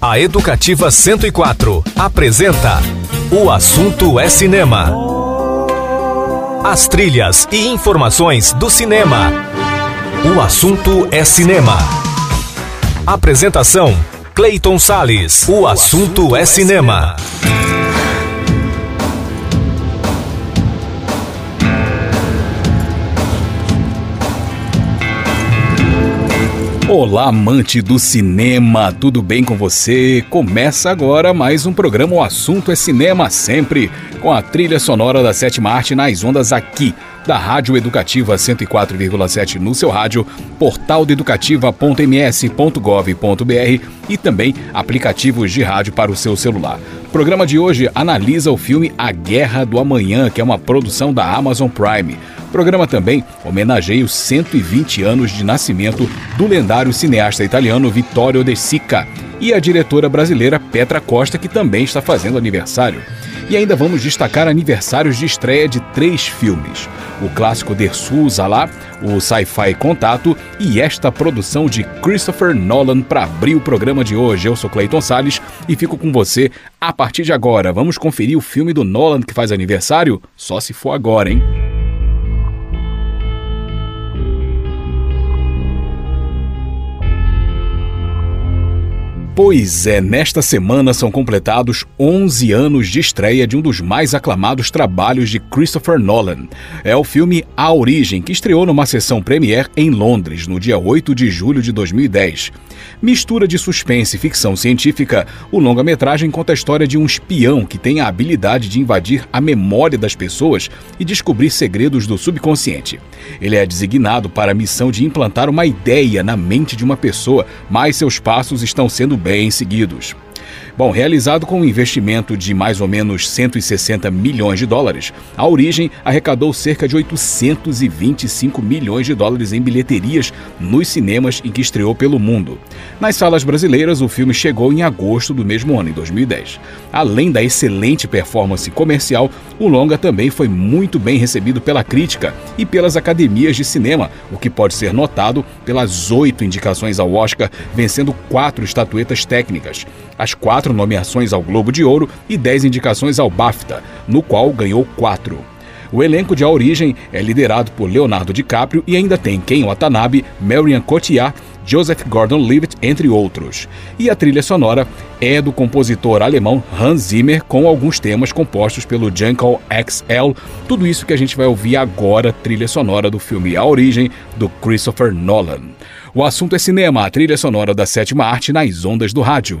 A Educativa 104 apresenta O Assunto é Cinema. As trilhas e informações do cinema. O Assunto é Cinema. Apresentação: Clayton Sales. O Assunto é Cinema. Olá, amante do cinema, tudo bem com você? Começa agora mais um programa O Assunto é Cinema, sempre com a trilha sonora da sétima arte nas ondas aqui, da Rádio Educativa 104,7 no seu rádio, portaldeducativa.ms.gov.br e também aplicativos de rádio para o seu celular. O programa de hoje analisa o filme A Guerra do Amanhã, que é uma produção da Amazon Prime. Programa também homenageia os 120 anos de nascimento do lendário cineasta italiano Vittorio De Sica e a diretora brasileira Petra Costa, que também está fazendo aniversário. E ainda vamos destacar aniversários de estreia de três filmes: o clássico Der Souza lá, o Sci-Fi Contato e esta produção de Christopher Nolan para abrir o programa de hoje. Eu sou Clayton Sales e fico com você a partir de agora. Vamos conferir o filme do Nolan que faz aniversário? Só se for agora, hein? Pois é, nesta semana são completados 11 anos de estreia de um dos mais aclamados trabalhos de Christopher Nolan. É o filme A Origem, que estreou numa sessão premiere em Londres no dia 8 de julho de 2010. Mistura de suspense e ficção científica, o longa-metragem conta a história de um espião que tem a habilidade de invadir a memória das pessoas e descobrir segredos do subconsciente. Ele é designado para a missão de implantar uma ideia na mente de uma pessoa, mas seus passos estão sendo bem seguidos. Bom, realizado com um investimento de mais ou menos 160 milhões de dólares, a Origem arrecadou cerca de 825 milhões de dólares em bilheterias nos cinemas em que estreou pelo mundo. Nas salas brasileiras, o filme chegou em agosto do mesmo ano, em 2010. Além da excelente performance comercial, o longa também foi muito bem recebido pela crítica e pelas academias de cinema, o que pode ser notado pelas oito indicações ao Oscar, vencendo quatro estatuetas técnicas. As quatro quatro nomeações ao Globo de Ouro e dez indicações ao BAFTA, no qual ganhou quatro. O elenco de A Origem é liderado por Leonardo DiCaprio e ainda tem Ken Watanabe, Marion Cotillard, Joseph Gordon-Levitt, entre outros. E a trilha sonora é do compositor alemão Hans Zimmer, com alguns temas compostos pelo Jungle XL. Tudo isso que a gente vai ouvir agora, trilha sonora do filme A Origem, do Christopher Nolan. O assunto é cinema, a trilha sonora da sétima arte nas ondas do rádio.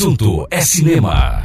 Assunto é cinema.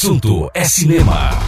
Assunto é cinema.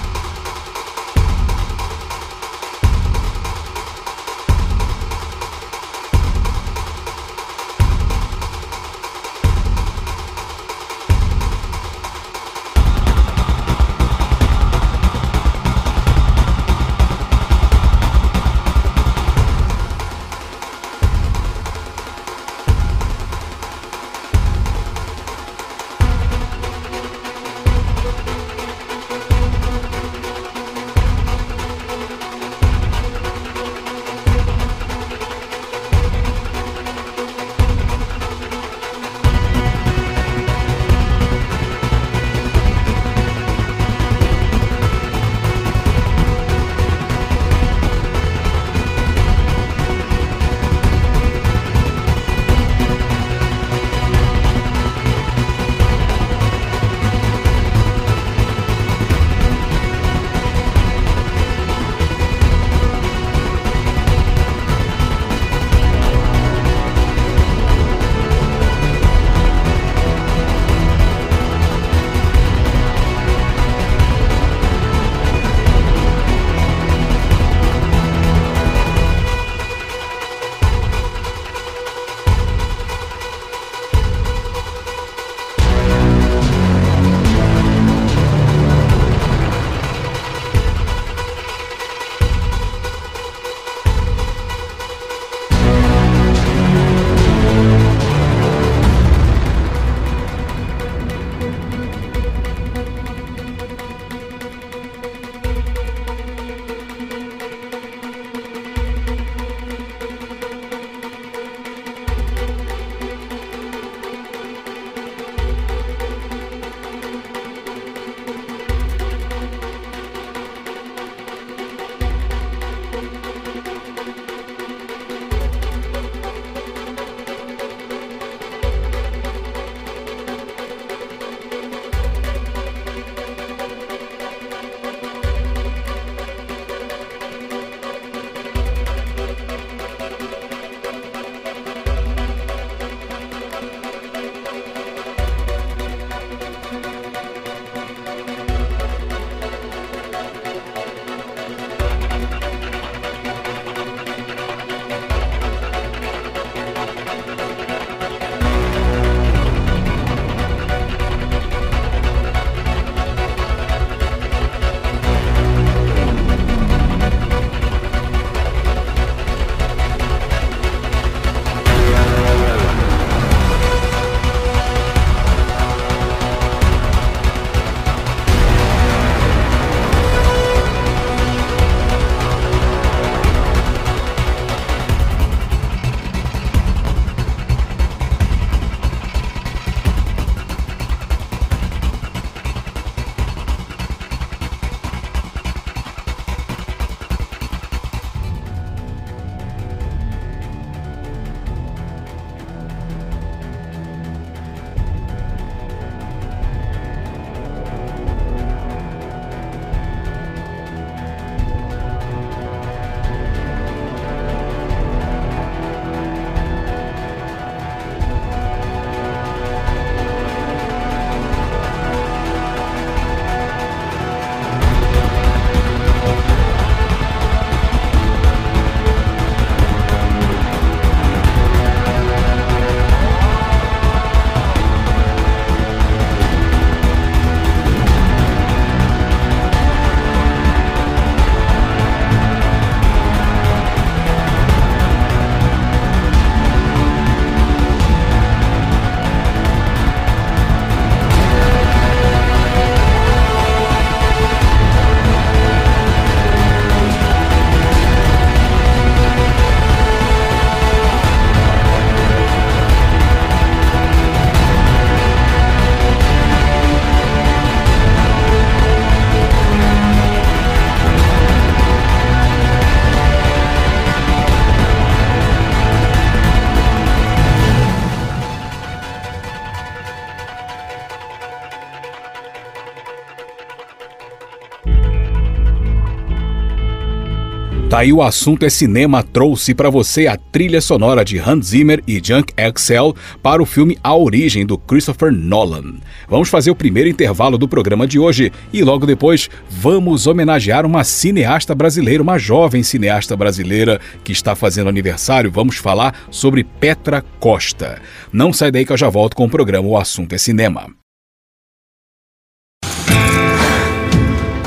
Aí o assunto é cinema trouxe para você a trilha sonora de Hans Zimmer e Junk Excel para o filme A Origem do Christopher Nolan. Vamos fazer o primeiro intervalo do programa de hoje e logo depois vamos homenagear uma cineasta brasileira, uma jovem cineasta brasileira que está fazendo aniversário. Vamos falar sobre Petra Costa. Não sai daí que eu já volto com o programa O Assunto é Cinema.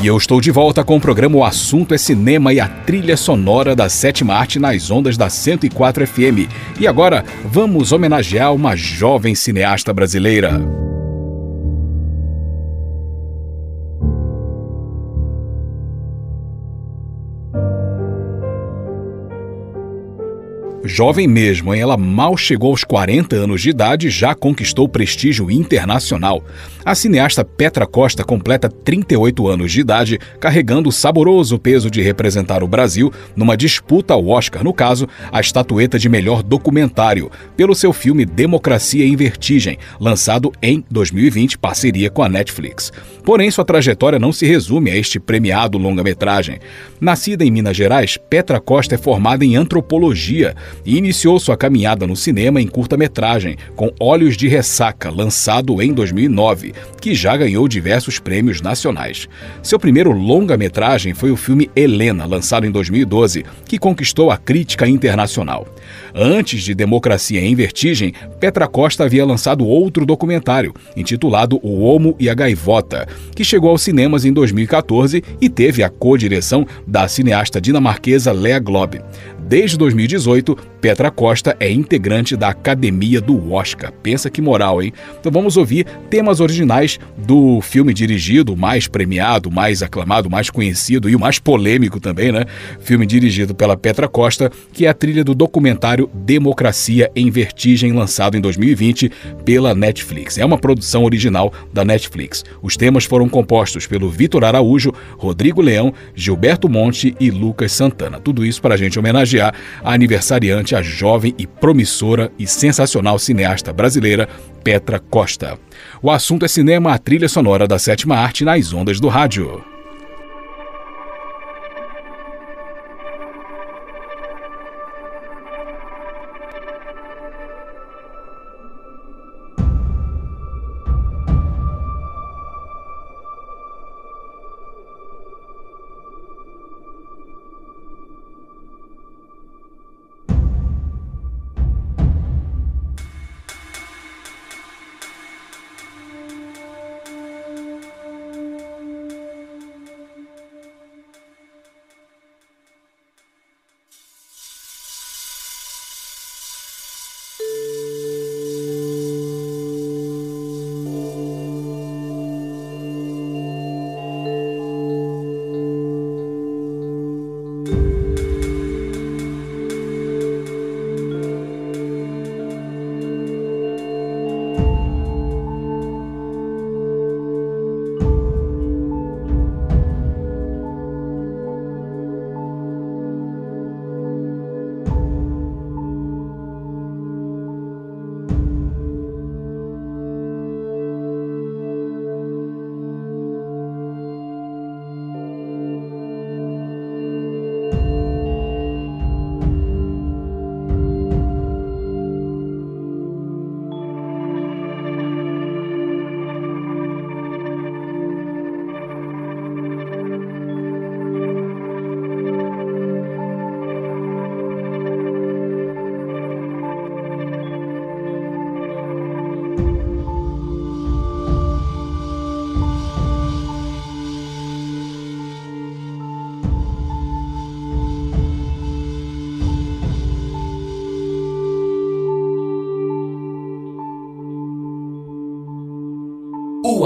E eu estou de volta com o programa O Assunto é Cinema e a trilha sonora da sétima arte nas ondas da 104 FM. E agora vamos homenagear uma jovem cineasta brasileira. Jovem mesmo, hein? ela mal chegou aos 40 anos de idade e já conquistou prestígio internacional. A cineasta Petra Costa completa 38 anos de idade, carregando o saboroso peso de representar o Brasil numa disputa ao Oscar, no caso, a estatueta de melhor documentário, pelo seu filme Democracia em Vertigem, lançado em 2020, parceria com a Netflix. Porém, sua trajetória não se resume a este premiado longa-metragem. Nascida em Minas Gerais, Petra Costa é formada em antropologia e iniciou sua caminhada no cinema em curta-metragem, com Olhos de Ressaca, lançado em 2009, que já ganhou diversos prêmios nacionais. Seu primeiro longa-metragem foi o filme Helena, lançado em 2012, que conquistou a crítica internacional. Antes de Democracia em Vertigem, Petra Costa havia lançado outro documentário, intitulado O Homo e a Gaivota, que chegou aos cinemas em 2014 e teve a co-direção da cineasta dinamarquesa Lea Globe. Desde 2018, Petra Costa é integrante da Academia do Oscar. Pensa que moral, hein? Então vamos ouvir temas originais do filme dirigido, mais premiado, mais aclamado, mais conhecido e o mais polêmico também, né? Filme dirigido pela Petra Costa, que é a trilha do documentário Democracia em Vertigem, lançado em 2020 pela Netflix. É uma produção original da Netflix. Os temas foram compostos pelo Vitor Araújo, Rodrigo Leão, Gilberto Monte e Lucas Santana. Tudo isso para a gente homenagear a aniversariante, a jovem e promissora e sensacional cineasta brasileira Petra Costa. O assunto é cinema, a trilha sonora da sétima arte nas ondas do rádio.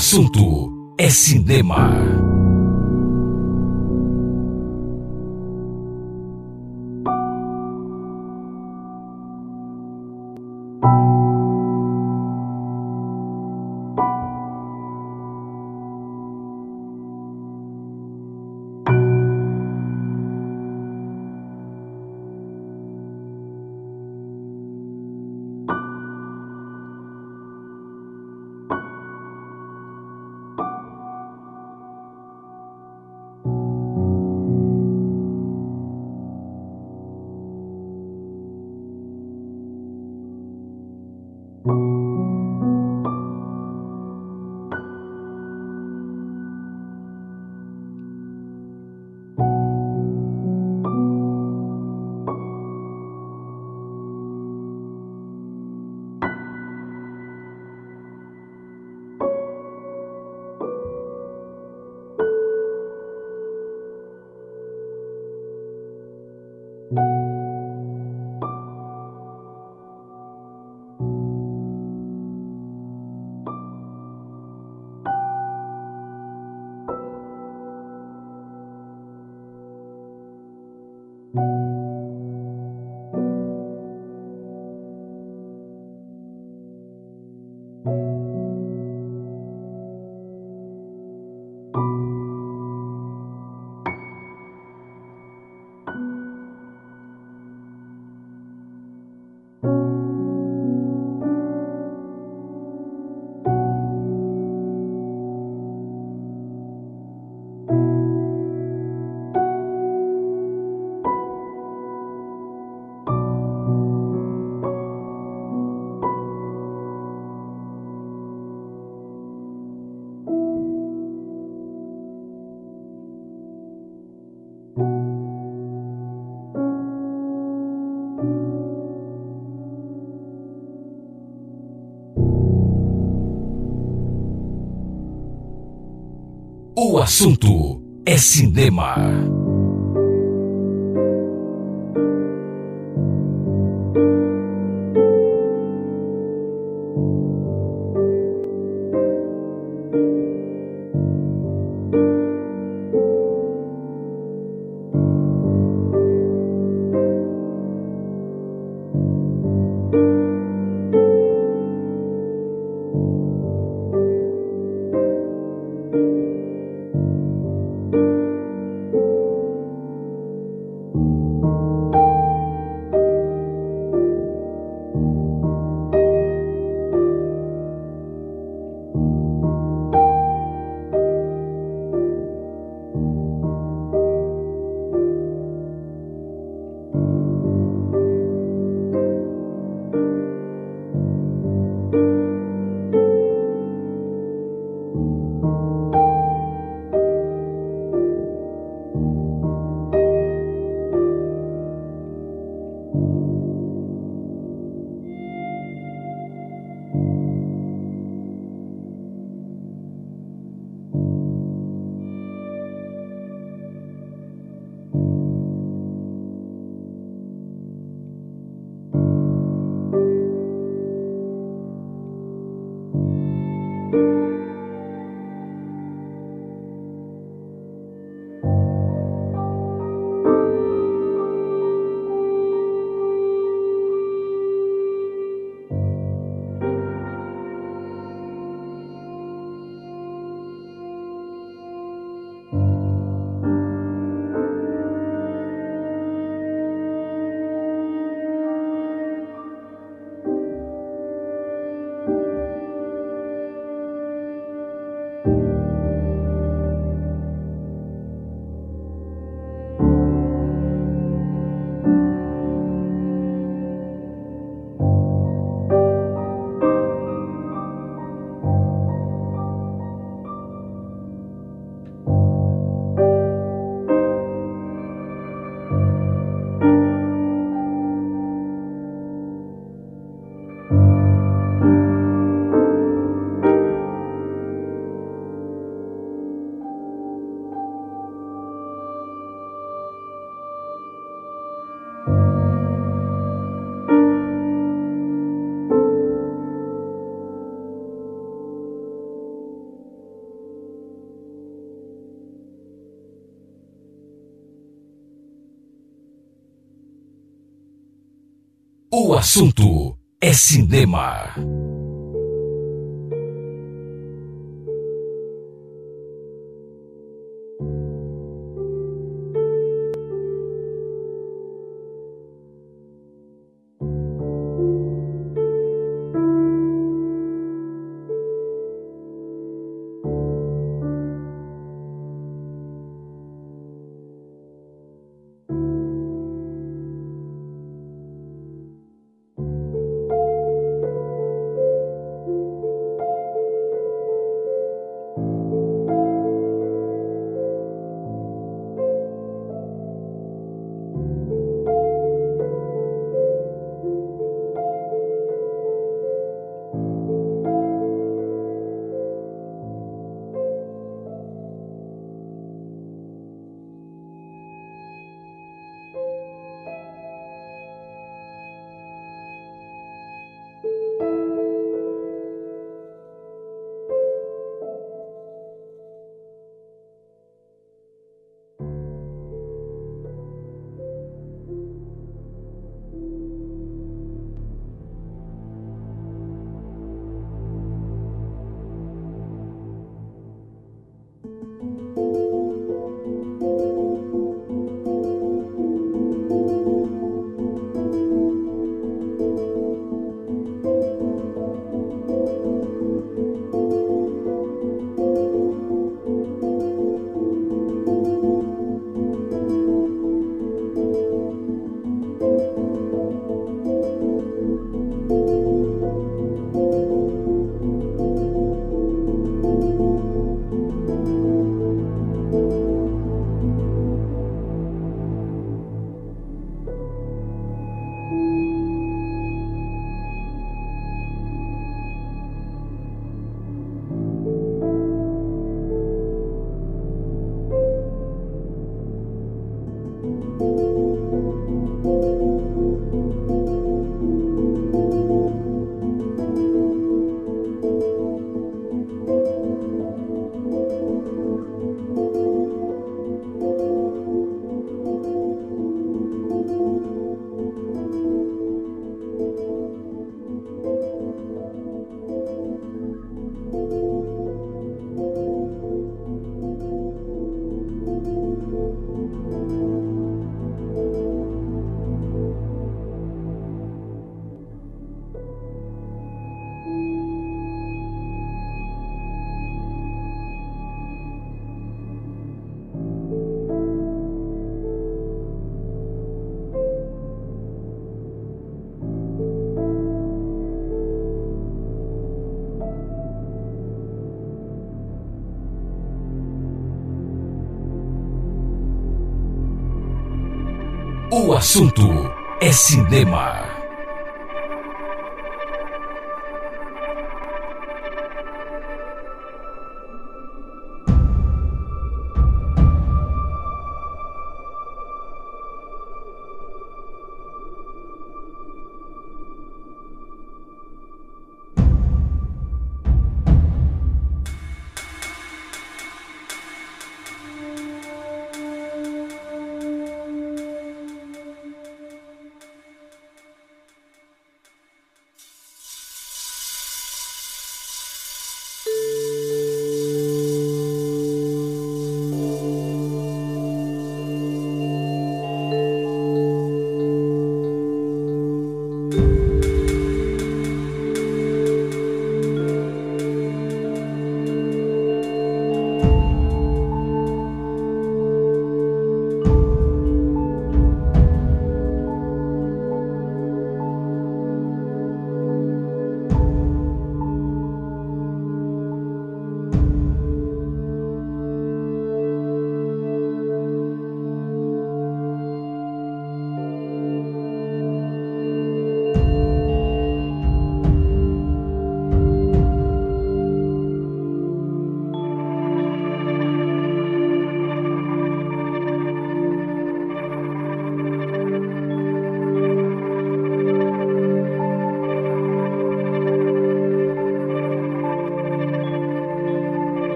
Assunto é cinema. O assunto é cinema. O assunto é cinema. Assunto é cinema.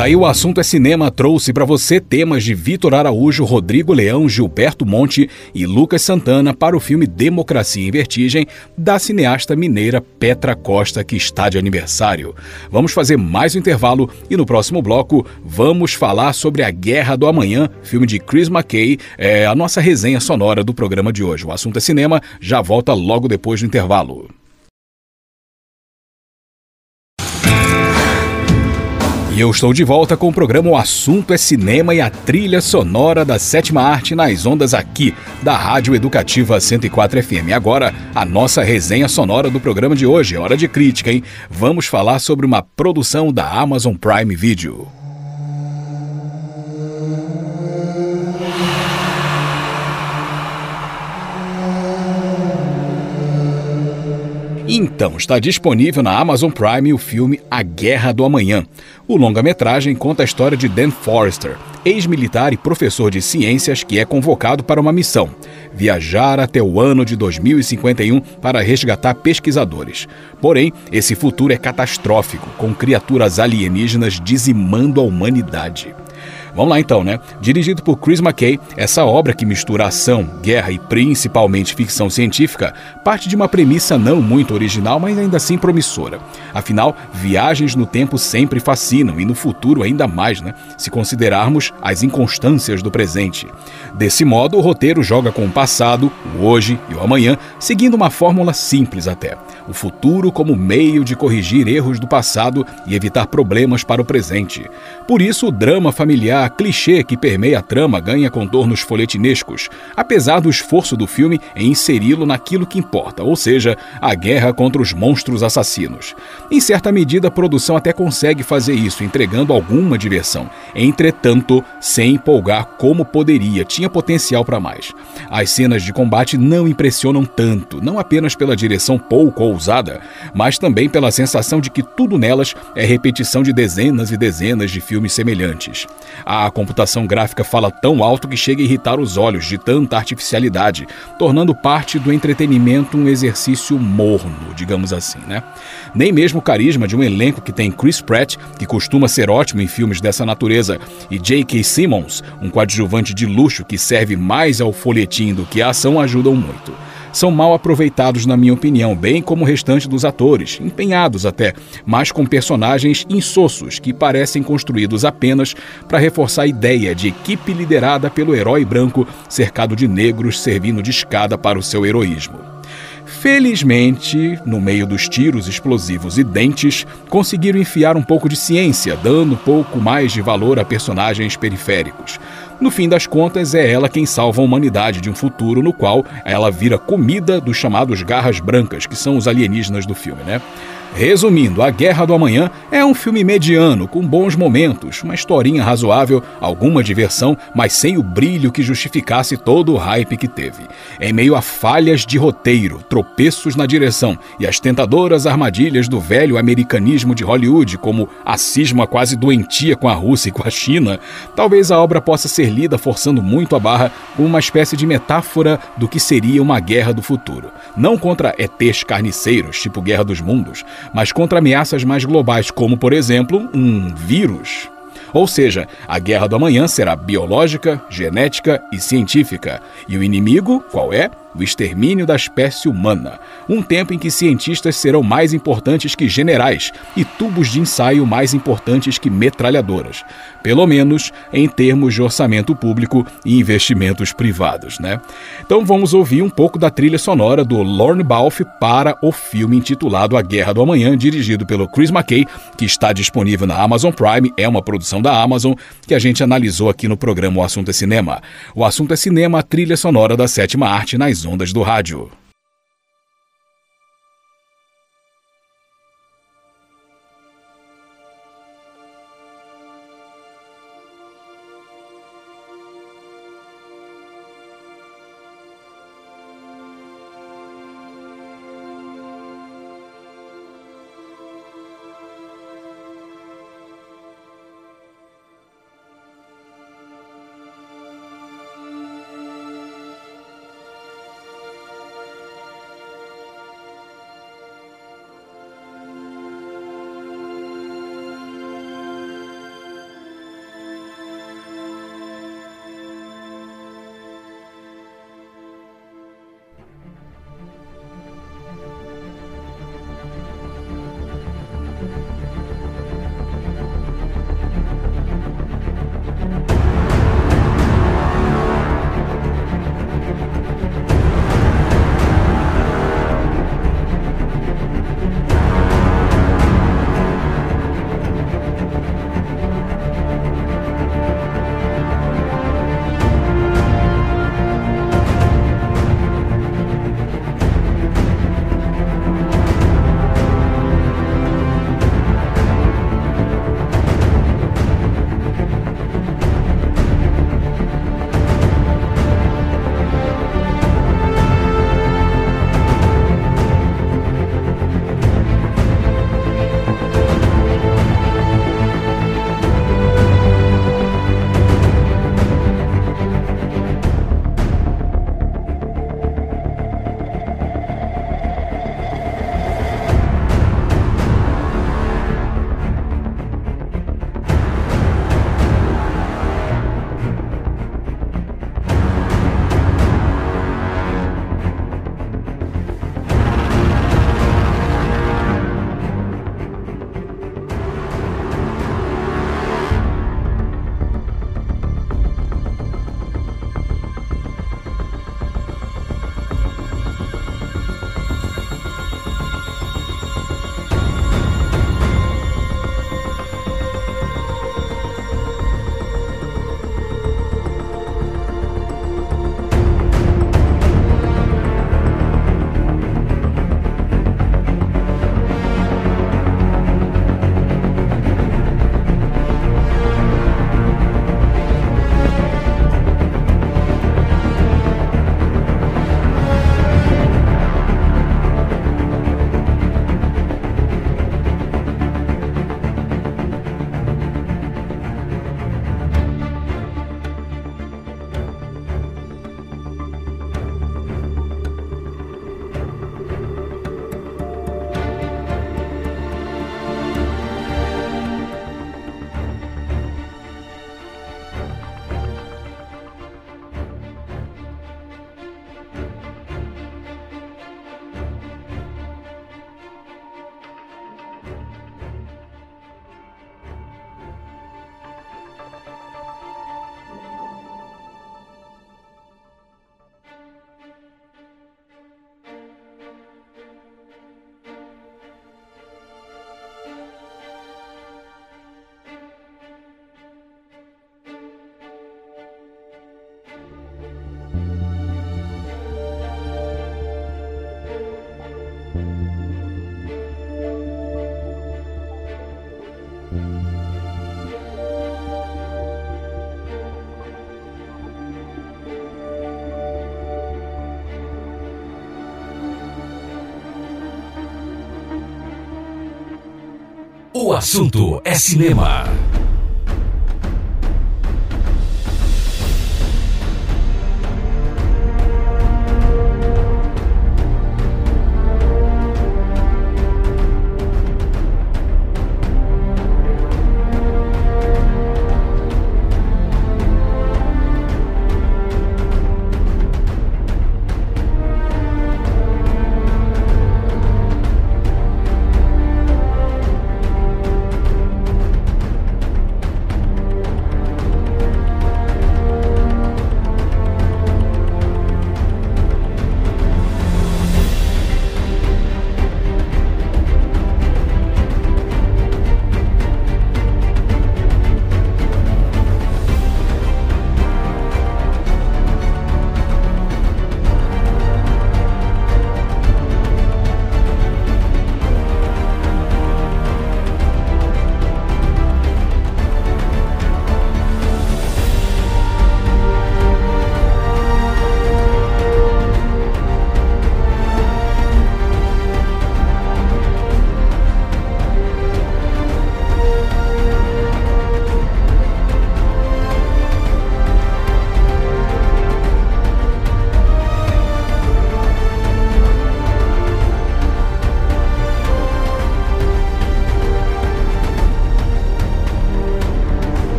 Daí o assunto é cinema trouxe para você temas de Vitor Araújo, Rodrigo Leão, Gilberto Monte e Lucas Santana para o filme Democracia em Vertigem da cineasta mineira Petra Costa que está de aniversário. Vamos fazer mais um intervalo e no próximo bloco vamos falar sobre A Guerra do Amanhã, filme de Chris McKay, é a nossa resenha sonora do programa de hoje. O assunto é cinema, já volta logo depois do intervalo. Eu estou de volta com o programa O Assunto é Cinema e a trilha sonora da sétima arte nas ondas aqui da Rádio Educativa 104 FM. Agora, a nossa resenha sonora do programa de hoje. Hora de crítica, hein? Vamos falar sobre uma produção da Amazon Prime Video. Então, está disponível na Amazon Prime o filme A Guerra do Amanhã. O longa-metragem conta a história de Dan Forrester, ex-militar e professor de ciências que é convocado para uma missão: viajar até o ano de 2051 para resgatar pesquisadores. Porém, esse futuro é catastrófico, com criaturas alienígenas dizimando a humanidade. Vamos lá então, né? Dirigido por Chris McKay, essa obra que mistura ação, guerra e principalmente ficção científica parte de uma premissa não muito original, mas ainda assim promissora. Afinal, viagens no tempo sempre fascinam e no futuro ainda mais, né? Se considerarmos as inconstâncias do presente. Desse modo, o roteiro joga com o passado, o hoje e o amanhã, seguindo uma fórmula simples até: o futuro como meio de corrigir erros do passado e evitar problemas para o presente. Por isso, o drama familiar clichê que permeia a trama ganha contornos folhetinescos, apesar do esforço do filme em inseri-lo naquilo que importa, ou seja, a guerra contra os monstros assassinos. Em certa medida, a produção até consegue fazer isso, entregando alguma diversão. Entretanto, sem empolgar como poderia, tinha potencial para mais. As cenas de combate não impressionam tanto, não apenas pela direção pouco ousada, mas também pela sensação de que tudo nelas é repetição de dezenas e dezenas de filmes semelhantes. A computação gráfica fala tão alto que chega a irritar os olhos de tanta artificialidade, tornando parte do entretenimento um exercício morno, digamos assim, né? Nem mesmo o carisma de um elenco que tem Chris Pratt, que costuma ser ótimo em filmes dessa natureza, e J.K. Simmons, um coadjuvante de luxo que serve mais ao folhetim do que à ação, ajudam muito são mal aproveitados, na minha opinião, bem como o restante dos atores, empenhados até, mas com personagens insossos que parecem construídos apenas para reforçar a ideia de equipe liderada pelo herói branco cercado de negros servindo de escada para o seu heroísmo. Felizmente, no meio dos tiros explosivos e dentes, conseguiram enfiar um pouco de ciência, dando um pouco mais de valor a personagens periféricos. No fim das contas, é ela quem salva a humanidade de um futuro no qual ela vira comida dos chamados garras brancas, que são os alienígenas do filme, né? Resumindo, A Guerra do Amanhã é um filme mediano, com bons momentos, uma historinha razoável, alguma diversão, mas sem o brilho que justificasse todo o hype que teve. Em meio a falhas de roteiro, tropeços na direção e as tentadoras armadilhas do velho americanismo de Hollywood, como a cisma quase doentia com a Rússia e com a China, talvez a obra possa ser lida forçando muito a barra como uma espécie de metáfora do que seria uma guerra do futuro. Não contra ETs carniceiros, tipo Guerra dos Mundos, mas contra ameaças mais globais, como, por exemplo, um vírus. Ou seja, a guerra do amanhã será biológica, genética e científica. E o inimigo, qual é? O extermínio da espécie humana, um tempo em que cientistas serão mais importantes que generais e tubos de ensaio mais importantes que metralhadoras, pelo menos em termos de orçamento público e investimentos privados, né? Então vamos ouvir um pouco da trilha sonora do Lorne Balfe para o filme intitulado A Guerra do Amanhã, dirigido pelo Chris McKay, que está disponível na Amazon Prime, é uma produção da Amazon que a gente analisou aqui no programa O Assunto é Cinema. O Assunto é Cinema, a trilha sonora da sétima arte nas ondas do rádio. Assunto é cinema.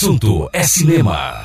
Assunto é cinema.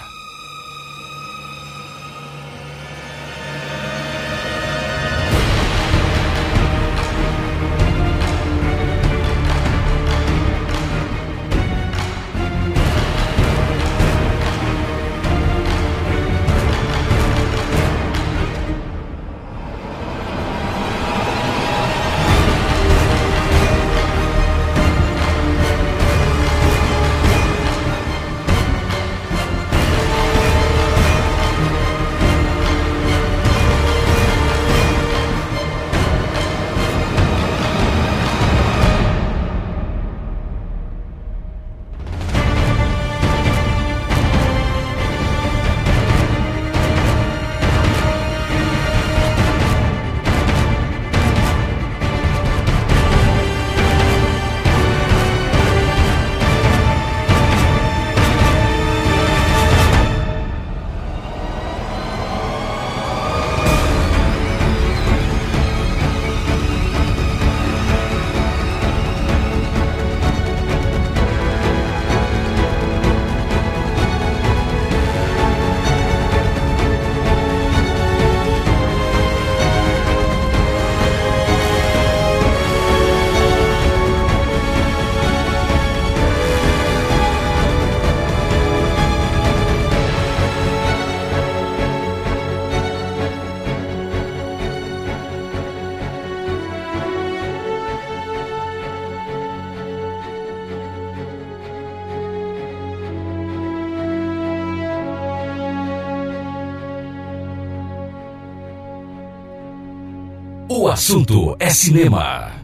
Assunto é cinema.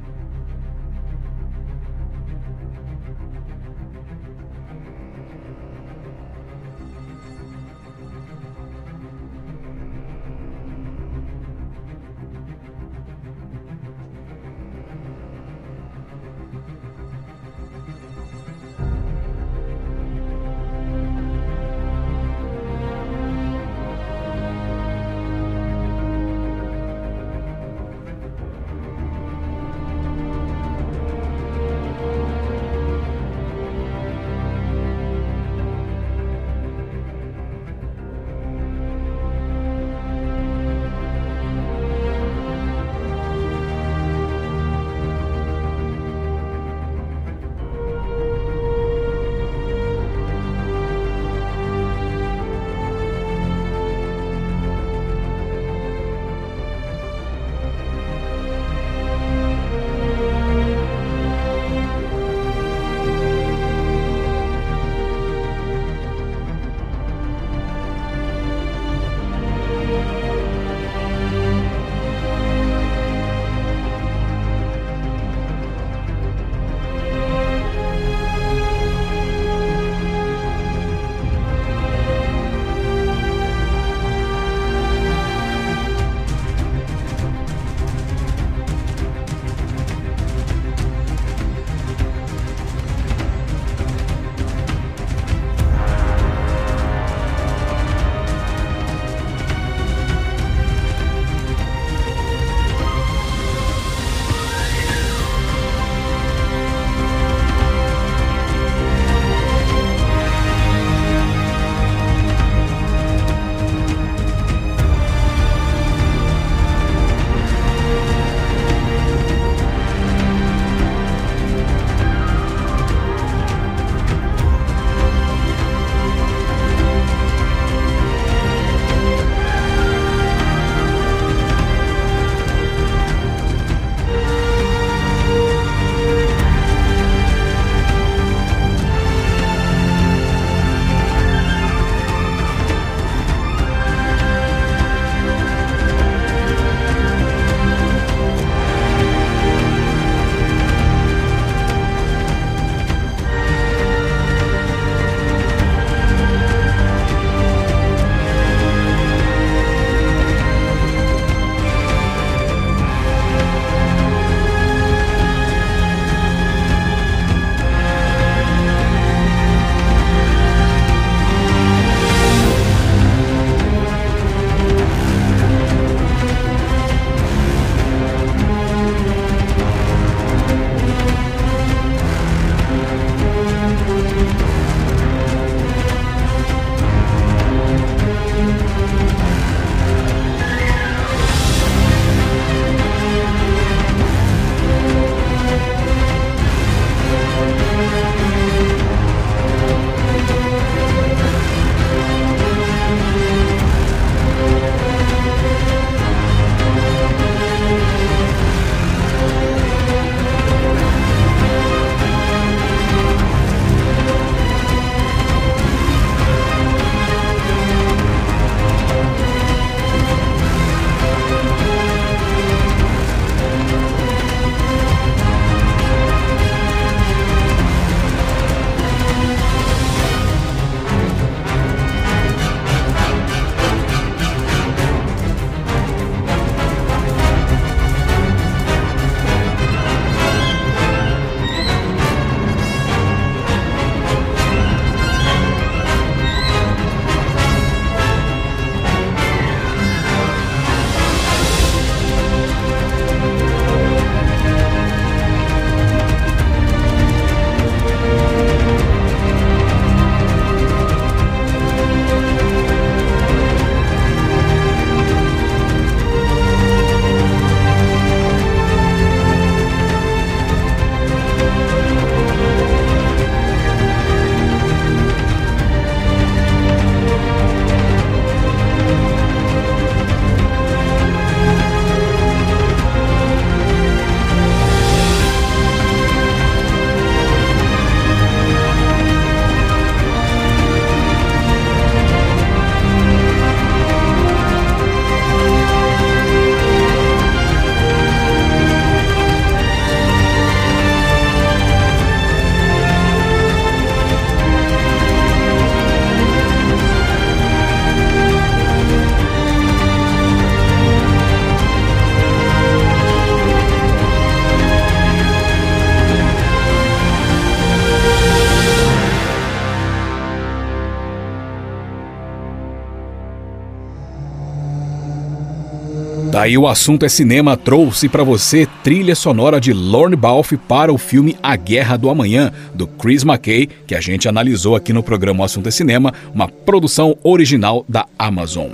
Daí o assunto é cinema trouxe para você trilha sonora de Lorne Balfe para o filme A Guerra do Amanhã, do Chris McKay, que a gente analisou aqui no programa O Assunto é Cinema, uma produção original da Amazon.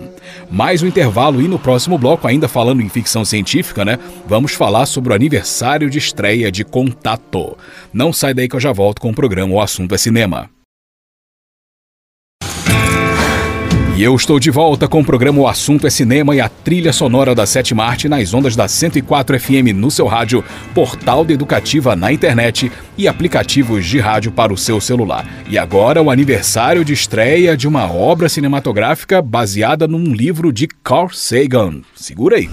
Mais um intervalo e no próximo bloco, ainda falando em ficção científica, né? Vamos falar sobre o aniversário de estreia de Contato. Não sai daí que eu já volto com o programa O Assunto é Cinema. E eu estou de volta com o programa O Assunto é Cinema e a trilha sonora da Sétima Arte nas ondas da 104 FM no seu rádio, portal de educativa na internet e aplicativos de rádio para o seu celular. E agora o aniversário de estreia de uma obra cinematográfica baseada num livro de Carl Sagan. Segura aí.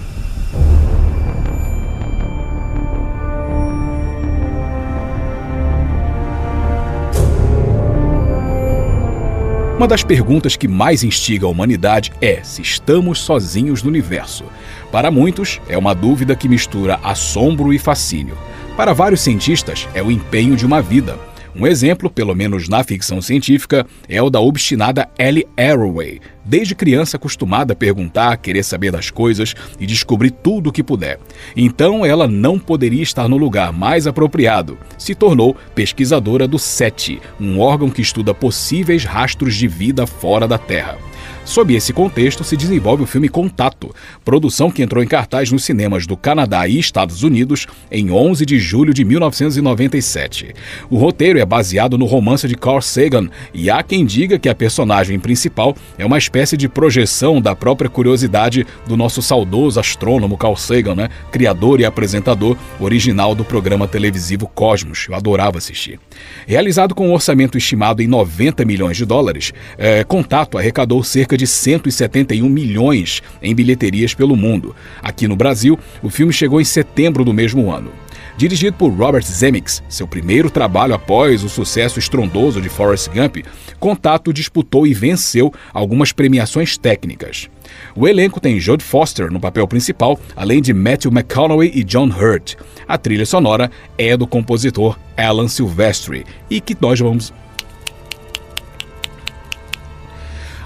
Uma das perguntas que mais instiga a humanidade é se estamos sozinhos no universo. Para muitos, é uma dúvida que mistura assombro e fascínio. Para vários cientistas, é o empenho de uma vida. Um exemplo, pelo menos na ficção científica, é o da obstinada Ellie Arroway, desde criança acostumada a perguntar, querer saber das coisas e descobrir tudo o que puder. Então ela não poderia estar no lugar mais apropriado. Se tornou pesquisadora do SETI, um órgão que estuda possíveis rastros de vida fora da Terra. Sob esse contexto se desenvolve o filme Contato, produção que entrou em cartaz nos cinemas do Canadá e Estados Unidos em 11 de julho de 1997. O roteiro é baseado no romance de Carl Sagan e há quem diga que a personagem principal é uma espécie de projeção da própria curiosidade do nosso saudoso astrônomo Carl Sagan, né? criador e apresentador original do programa televisivo Cosmos. Eu adorava assistir. Realizado com um orçamento estimado em 90 milhões de dólares, é, Contato arrecadou cerca cerca de 171 milhões em bilheterias pelo mundo. Aqui no Brasil, o filme chegou em setembro do mesmo ano. Dirigido por Robert Zemeckis, seu primeiro trabalho após o sucesso estrondoso de Forrest Gump, Contato disputou e venceu algumas premiações técnicas. O elenco tem Jodie Foster no papel principal, além de Matthew McConaughey e John Hurt. A trilha sonora é do compositor Alan Silvestri e que nós vamos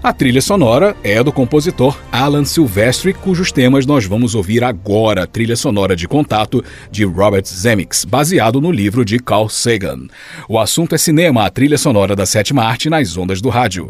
A trilha sonora é do compositor Alan Silvestri, cujos temas nós vamos ouvir agora, trilha sonora de contato de Robert Zemeckis, baseado no livro de Carl Sagan. O assunto é cinema, a trilha sonora da sétima arte nas ondas do rádio.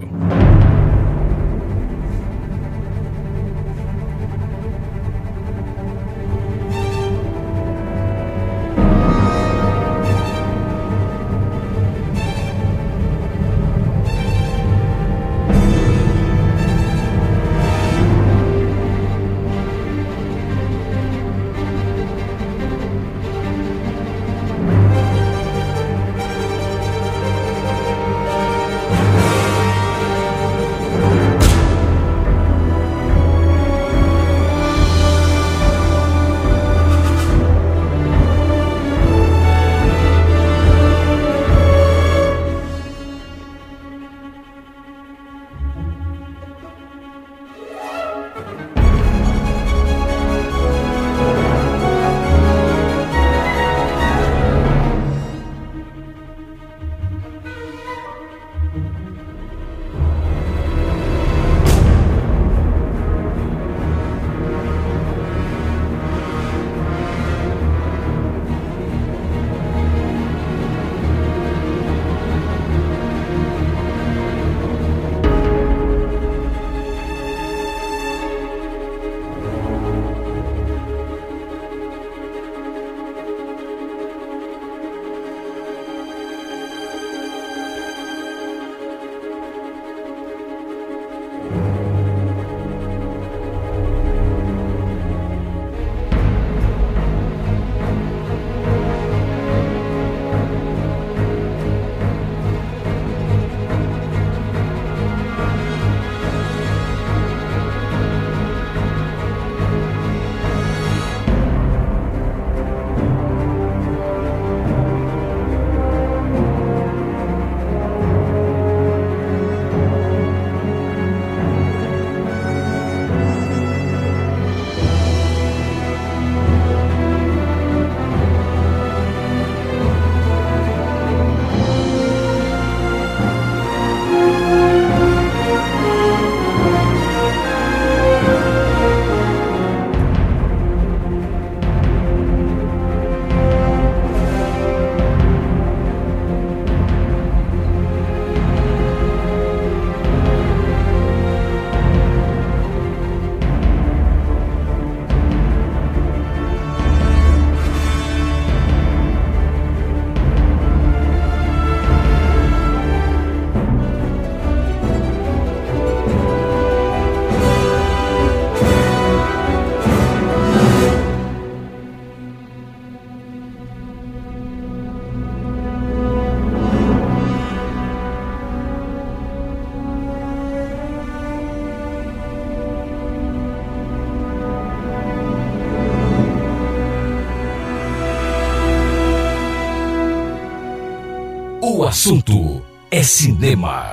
Assunto é cinema.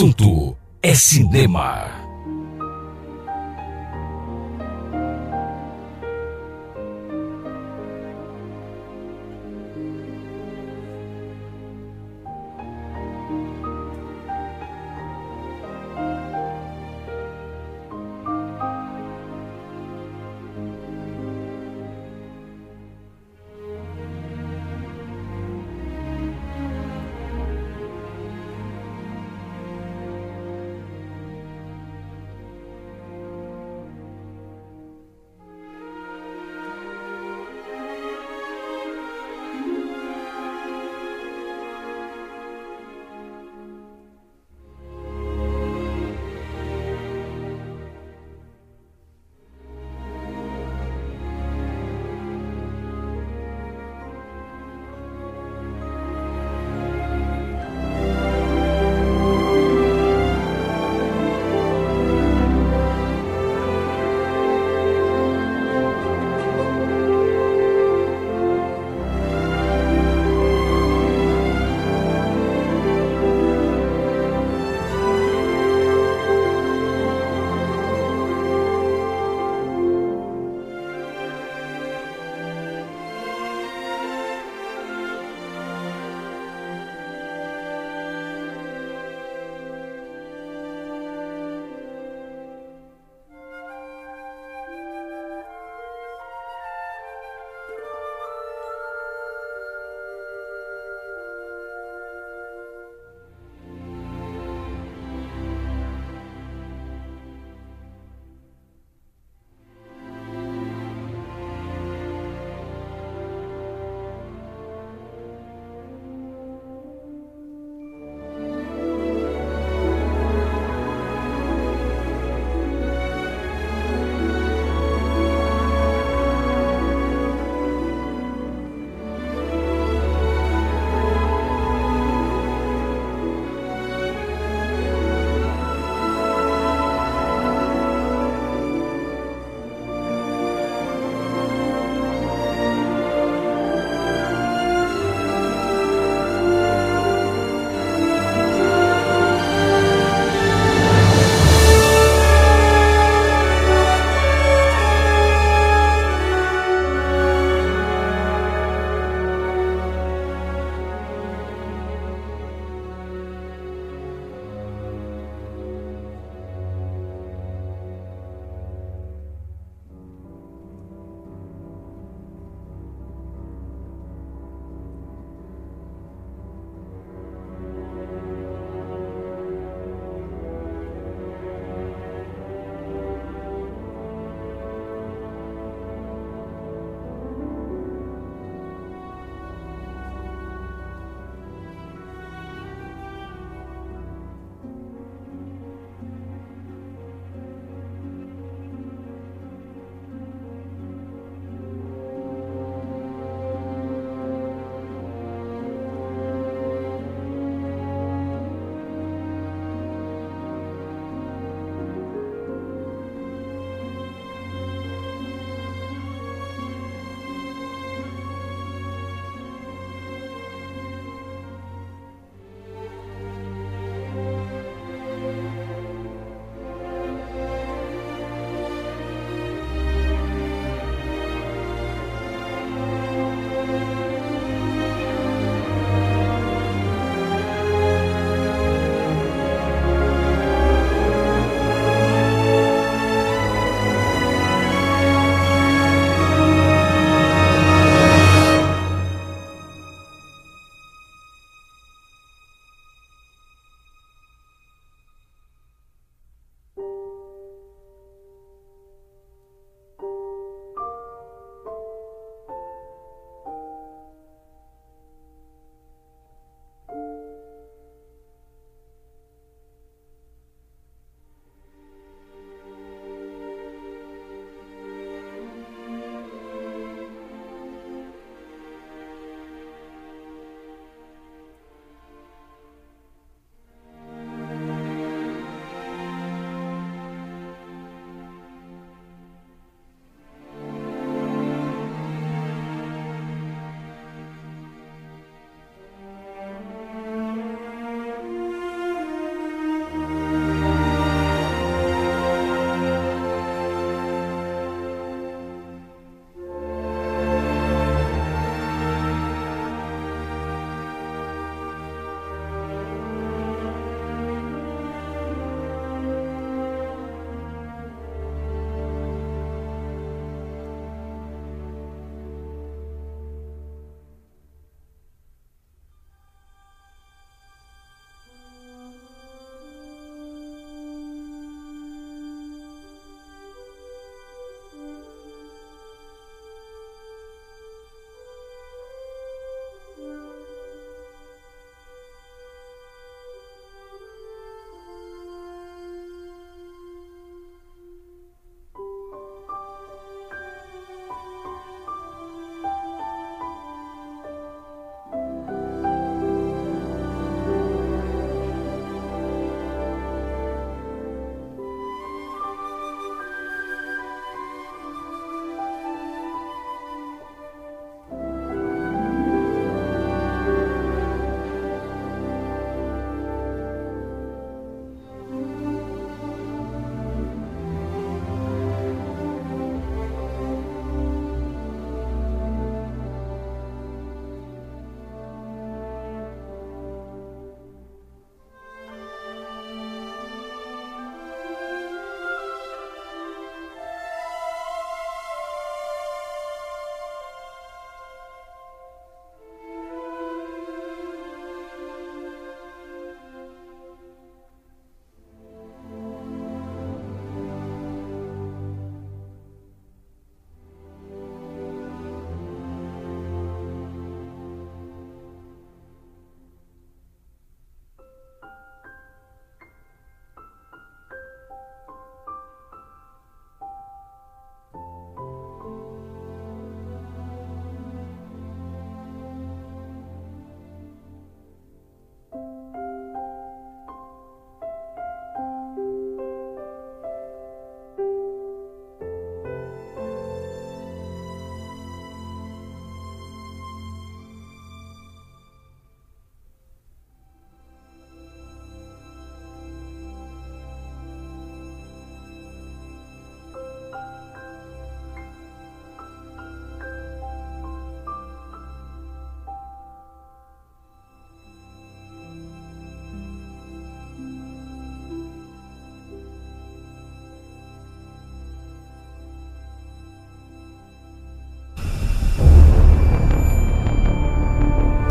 Assunto é cinema.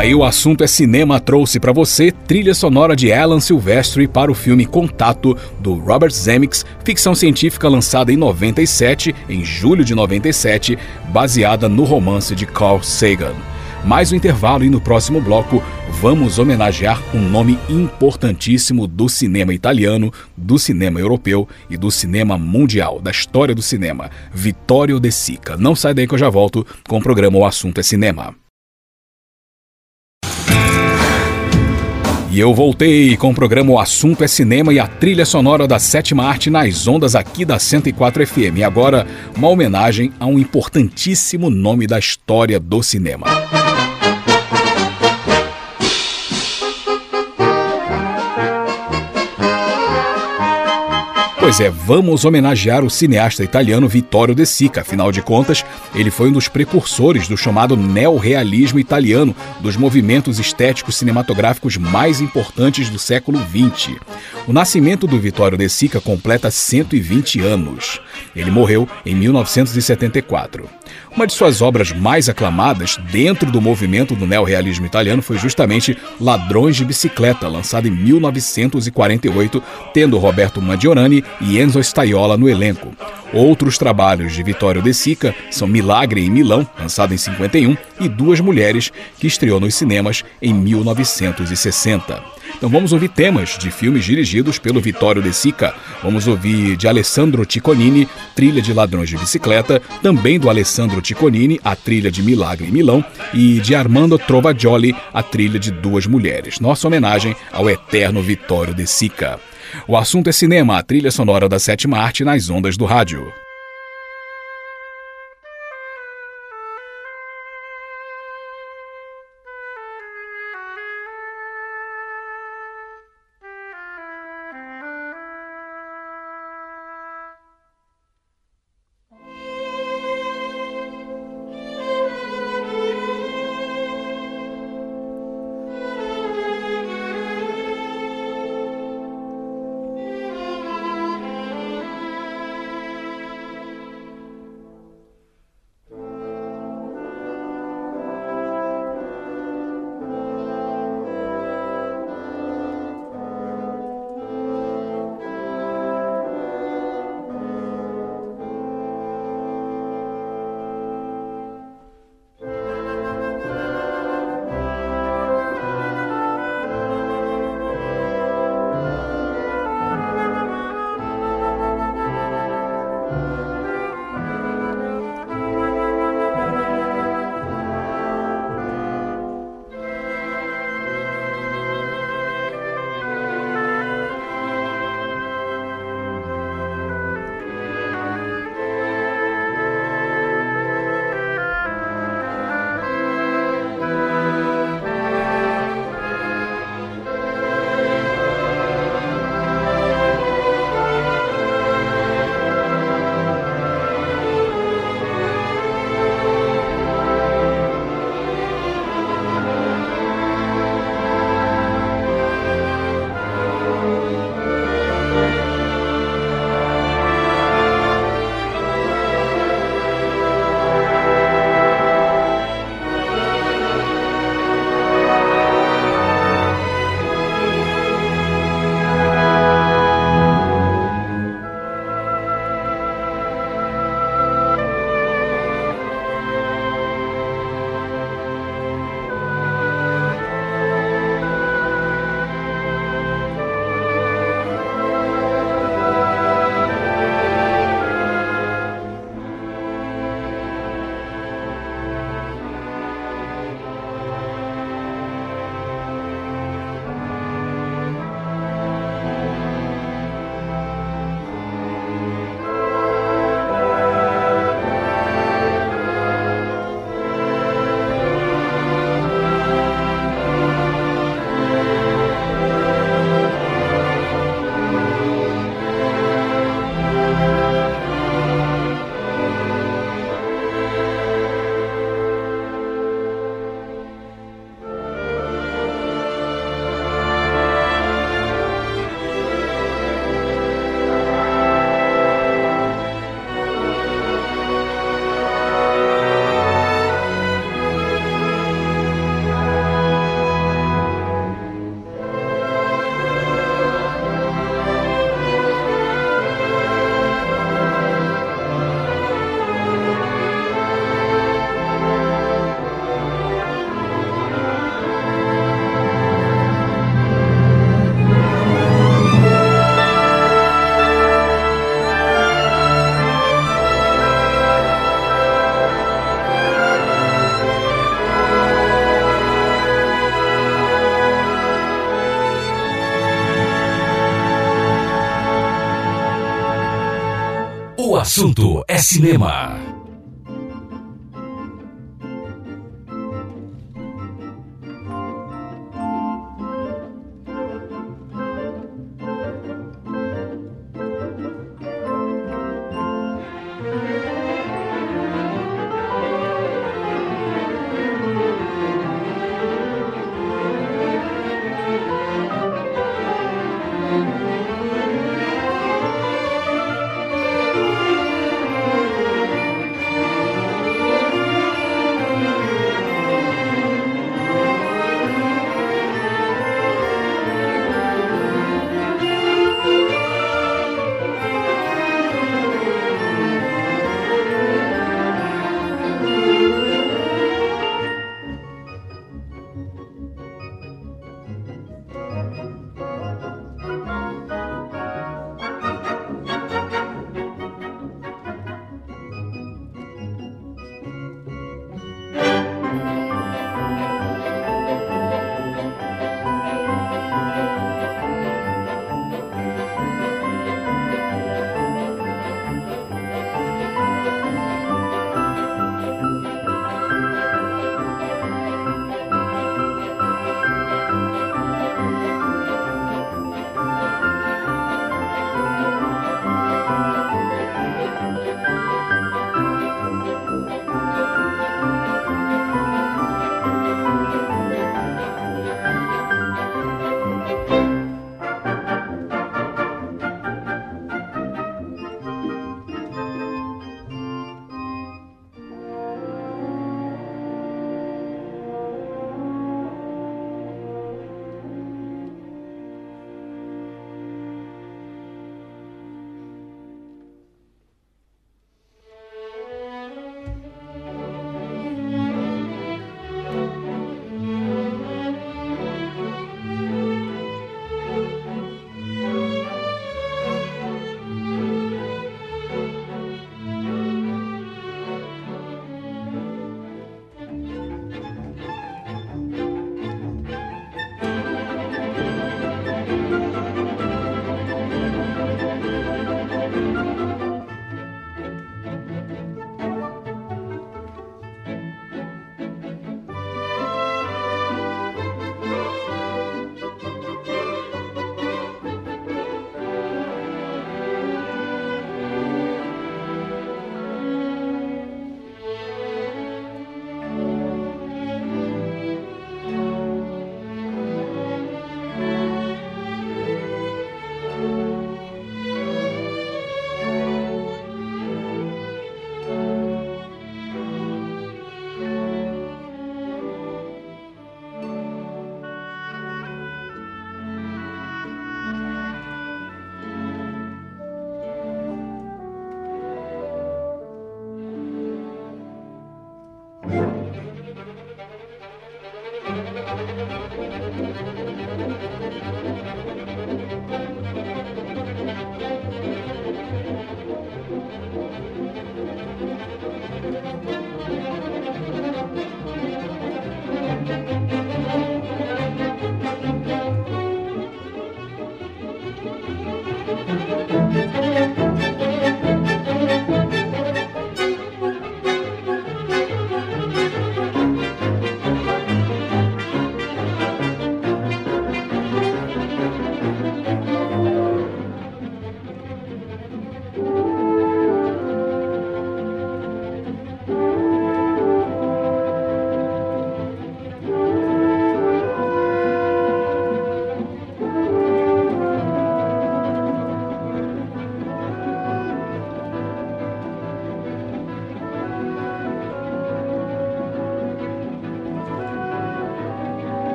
Daí o assunto é cinema trouxe para você trilha sonora de Alan Silvestri para o filme Contato do Robert Zemeckis, ficção científica lançada em 97, em julho de 97, baseada no romance de Carl Sagan. Mais um intervalo e no próximo bloco vamos homenagear um nome importantíssimo do cinema italiano, do cinema europeu e do cinema mundial, da história do cinema, Vittorio De Sica. Não sai daí que eu já volto com o programa O Assunto é Cinema. E eu voltei com o programa O Assunto é Cinema e a trilha sonora da sétima arte nas ondas aqui da 104 FM. E agora, uma homenagem a um importantíssimo nome da história do cinema. Pois é, vamos homenagear o cineasta italiano Vittorio De Sica. Afinal de contas, ele foi um dos precursores do chamado neorrealismo italiano, dos movimentos estéticos cinematográficos mais importantes do século XX. O nascimento do Vittorio De Sica completa 120 anos. Ele morreu em 1974. Uma de suas obras mais aclamadas dentro do movimento do neorrealismo italiano foi justamente Ladrões de Bicicleta, lançado em 1948, tendo Roberto Mangiorani e Enzo Staiola no elenco. Outros trabalhos de Vittorio De Sica são Milagre em Milão, lançado em 51, e Duas Mulheres, que estreou nos cinemas em 1960. Então vamos ouvir temas de filmes dirigidos pelo Vittorio De Sica. Vamos ouvir de Alessandro Ticconini, trilha de Ladrões de Bicicleta, também do Alessandro Ticconini, a trilha de Milagre em Milão, e de Armando Trovagioli, a trilha de Duas Mulheres. Nossa homenagem ao eterno Vittorio De Sica. O assunto é cinema, a trilha sonora da sétima arte nas ondas do rádio. Assunto é cinema.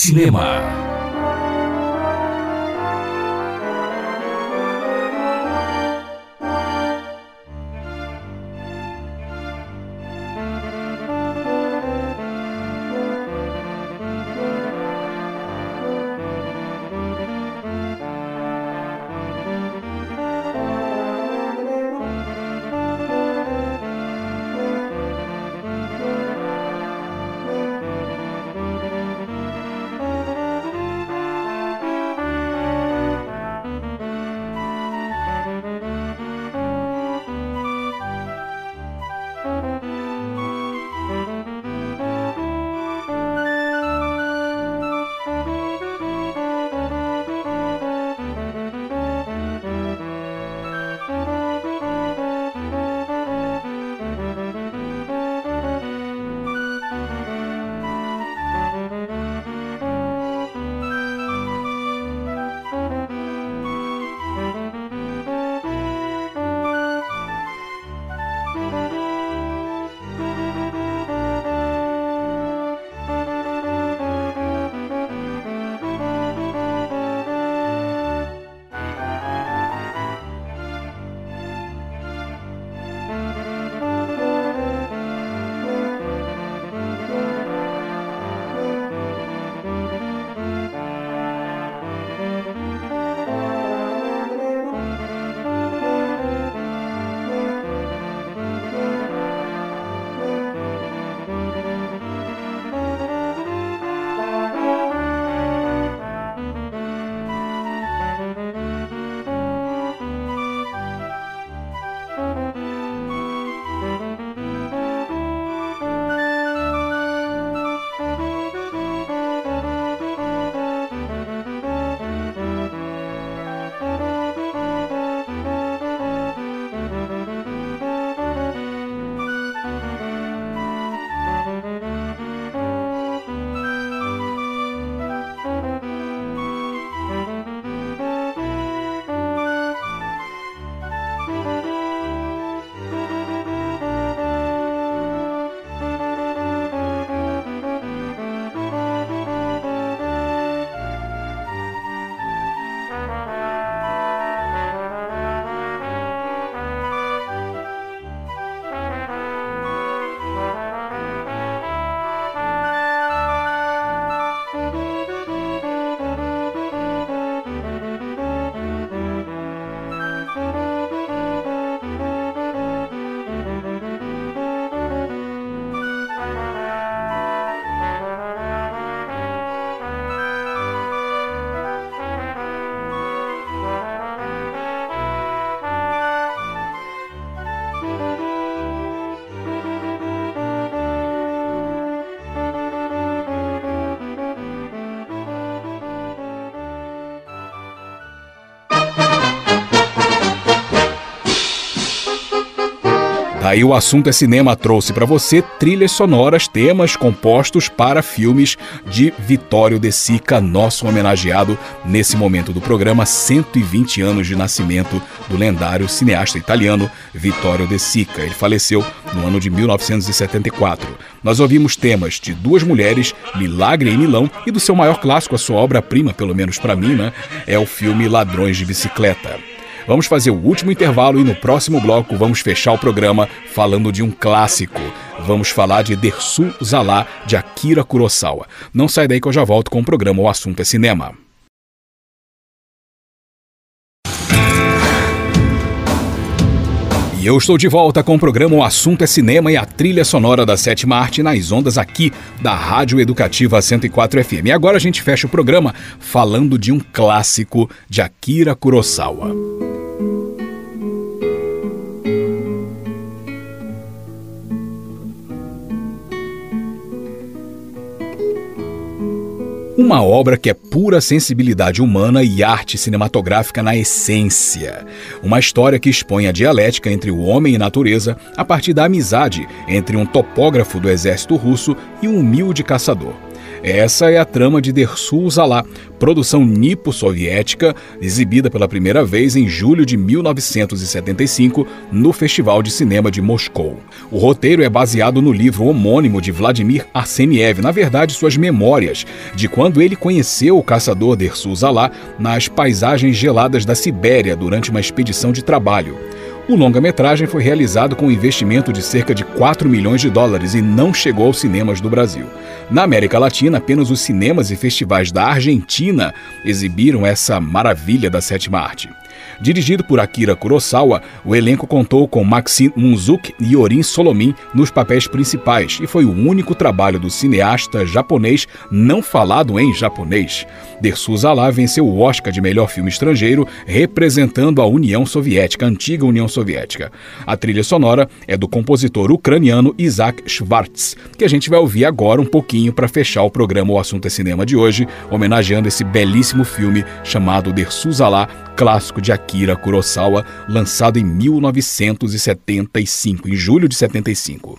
Cinema. Aí o assunto é cinema trouxe para você trilhas sonoras, temas compostos para filmes de Vittorio De Sica, nosso homenageado nesse momento do programa 120 anos de nascimento do lendário cineasta italiano Vittorio De Sica. Ele faleceu no ano de 1974. Nós ouvimos temas de duas mulheres, Milagre em Milão, e do seu maior clássico, a sua obra-prima, pelo menos para mim, né, é o filme Ladrões de Bicicleta. Vamos fazer o último intervalo e no próximo bloco vamos fechar o programa falando de um clássico. Vamos falar de Dersu Zalá, de Akira Kurosawa. Não sai daí que eu já volto com o programa O Assunto é Cinema. E eu estou de volta com o programa O Assunto é Cinema e a trilha sonora da sétima arte nas ondas aqui da Rádio Educativa 104 FM. E agora a gente fecha o programa falando de um clássico de Akira Kurosawa. Uma obra que é pura sensibilidade humana e arte cinematográfica na essência. Uma história que expõe a dialética entre o homem e natureza a partir da amizade entre um topógrafo do exército russo e um humilde caçador. Essa é a trama de Dersul Zalá, produção nipo-soviética, exibida pela primeira vez em julho de 1975 no Festival de Cinema de Moscou. O roteiro é baseado no livro homônimo de Vladimir Arseniev, na verdade, suas memórias, de quando ele conheceu o caçador Dersul Zalá nas paisagens geladas da Sibéria durante uma expedição de trabalho. O longa-metragem foi realizado com um investimento de cerca de 4 milhões de dólares e não chegou aos cinemas do Brasil. Na América Latina, apenas os cinemas e festivais da Argentina exibiram essa maravilha da sétima arte. Dirigido por Akira Kurosawa, o elenco contou com Maxim Munzuk e Yorin Solomin nos papéis principais e foi o único trabalho do cineasta japonês não falado em japonês. Dersu Zala venceu o Oscar de melhor filme estrangeiro, representando a União Soviética, a antiga União Soviética. A trilha sonora é do compositor ucraniano Isaac Schwartz, que a gente vai ouvir agora um pouquinho para fechar o programa O Assunto é Cinema de hoje, homenageando esse belíssimo filme chamado Dersu Zala, clássico de Akira Kurosawa, lançado em 1975, em julho de 75.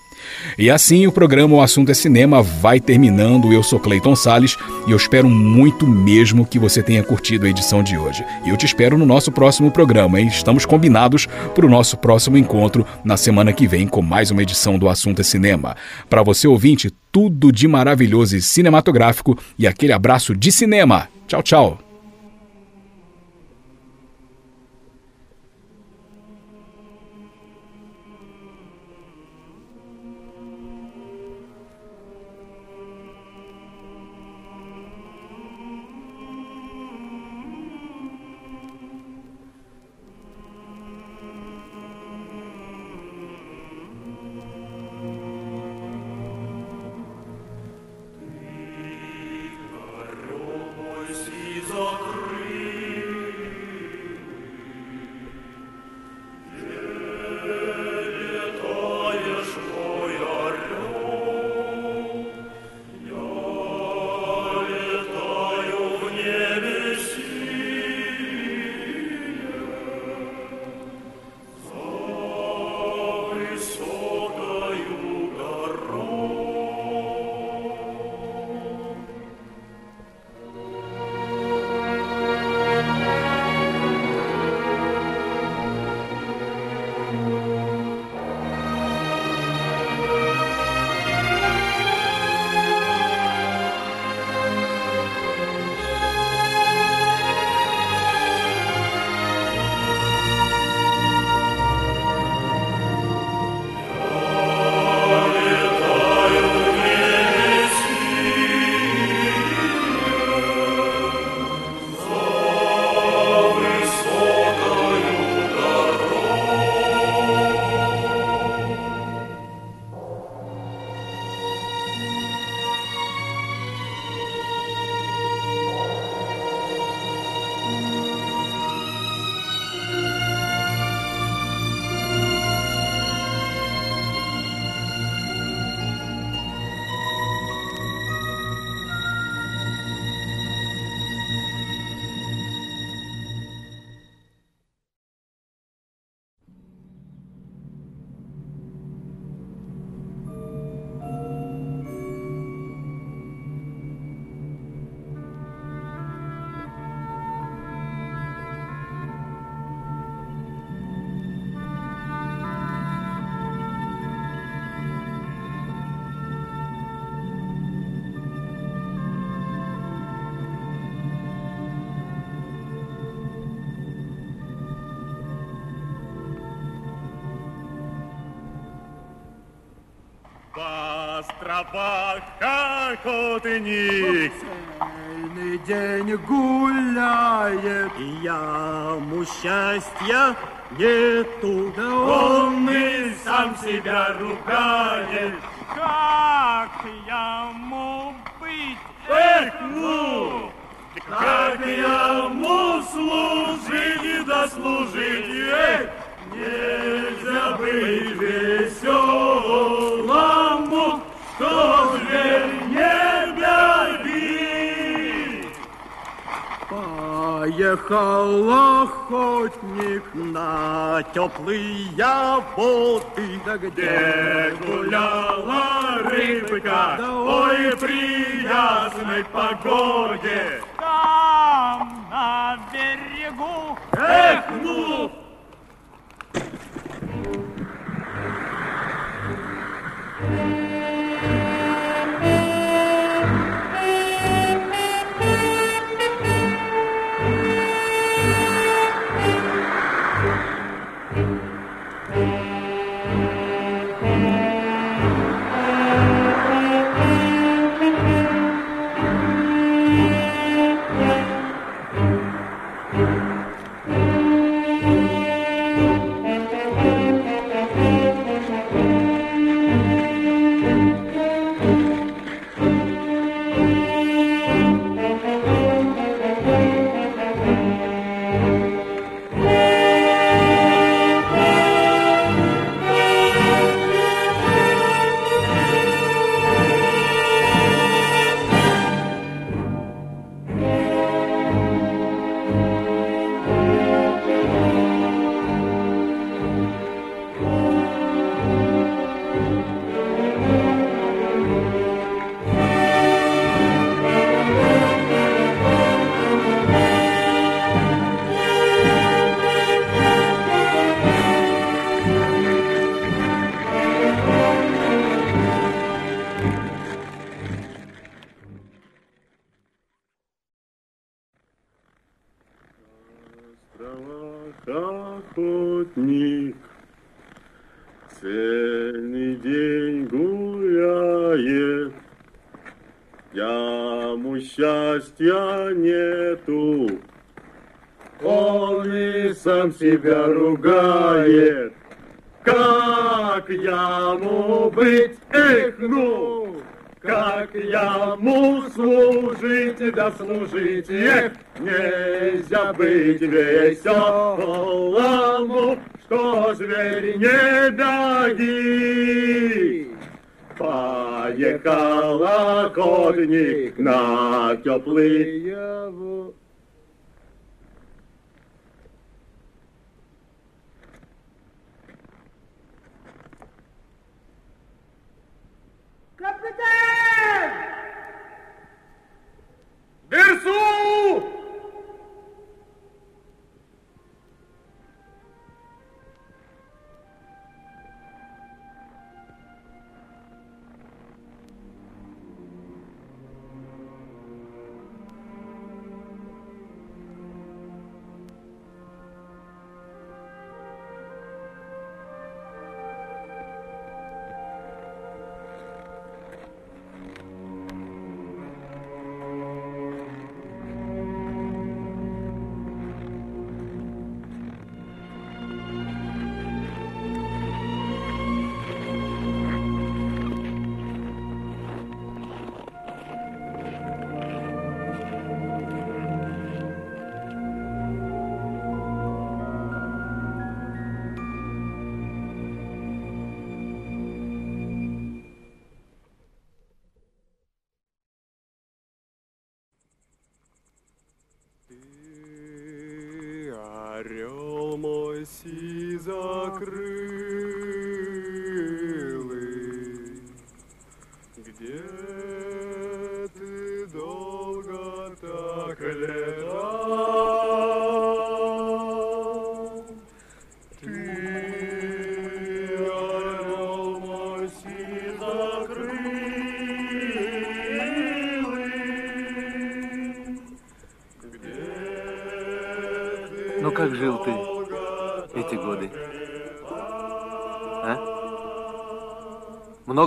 E assim o programa O Assunto é Cinema vai terminando. Eu sou Clayton Sales e eu espero muito mesmo que você tenha curtido a edição de hoje. E eu te espero no nosso próximo programa, hein? Estamos combinados para o nosso próximo encontro na semana que vem com mais uma edição do Assunto é Cinema. Para você ouvinte, tudo de maravilhoso e cinematográfico e aquele abraço de cinema. Tchau, tchau. Тропах, как охотник. Цельный день гуляет, и яму счастья нету. Да он и сам себя ругает. Как ему быть? Эх, ну! Как ему служить и дослужить? Эх, нельзя быть Поехал охотник на теплые воды. Да где гуляла рыбка, ой, при ясной погоде. Там на берегу. Эх, гуляет Яму счастья нету. Он и сам себя ругает. Как яму быть, эх, ну как яму служить, да служить, эх, нельзя быть веселому, что зверь не даги. Гуляє колокольник на теплий яву. Капитан! Версу!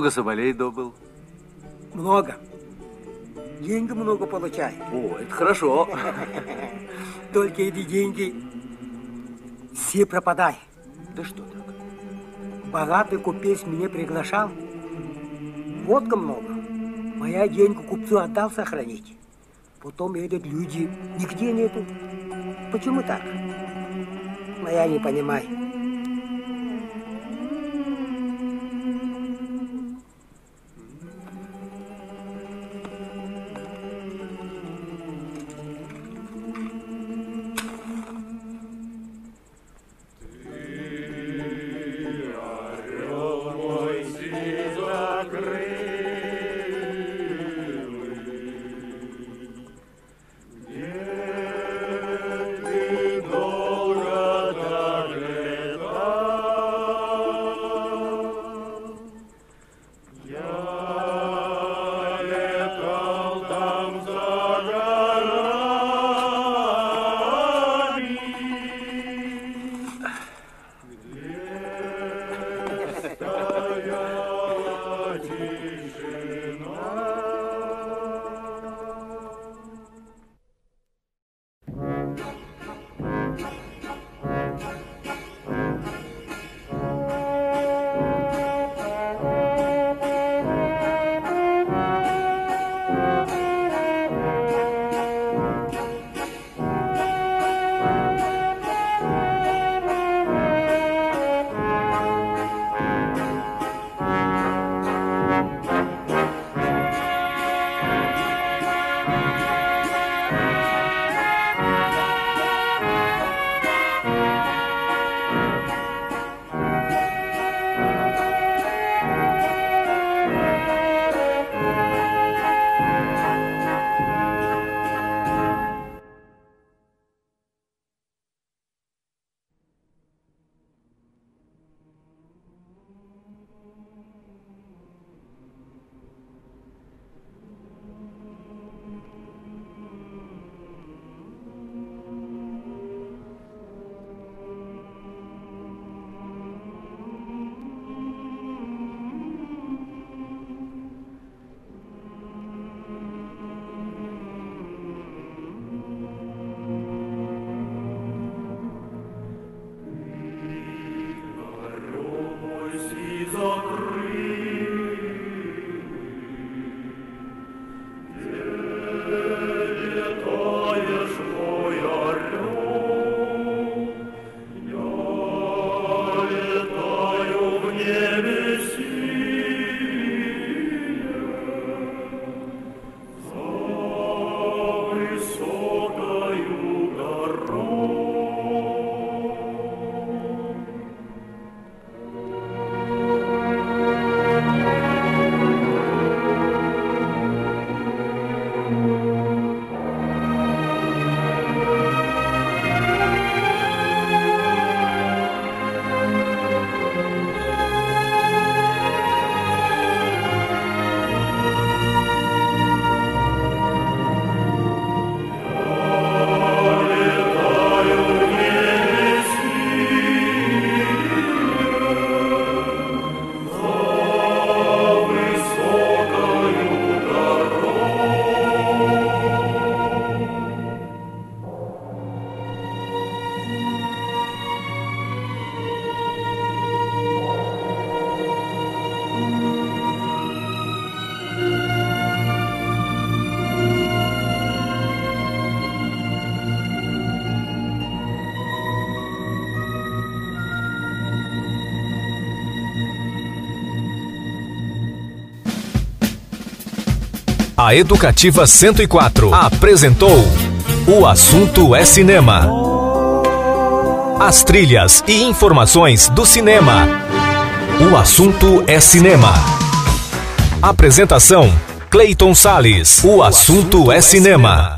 Много соболей добыл? Много. Деньги много получаю. О, это хорошо. Только эти деньги все пропадают. Да что так? Богатый купец меня приглашал. Водка много. Моя деньги купцу отдал сохранить. Потом этот люди нигде нету. Почему так? Но я не понимаю. A Educativa 104 apresentou O Assunto é Cinema. As trilhas e informações do cinema. O Assunto é Cinema. Apresentação: Clayton Sales. O assunto é cinema.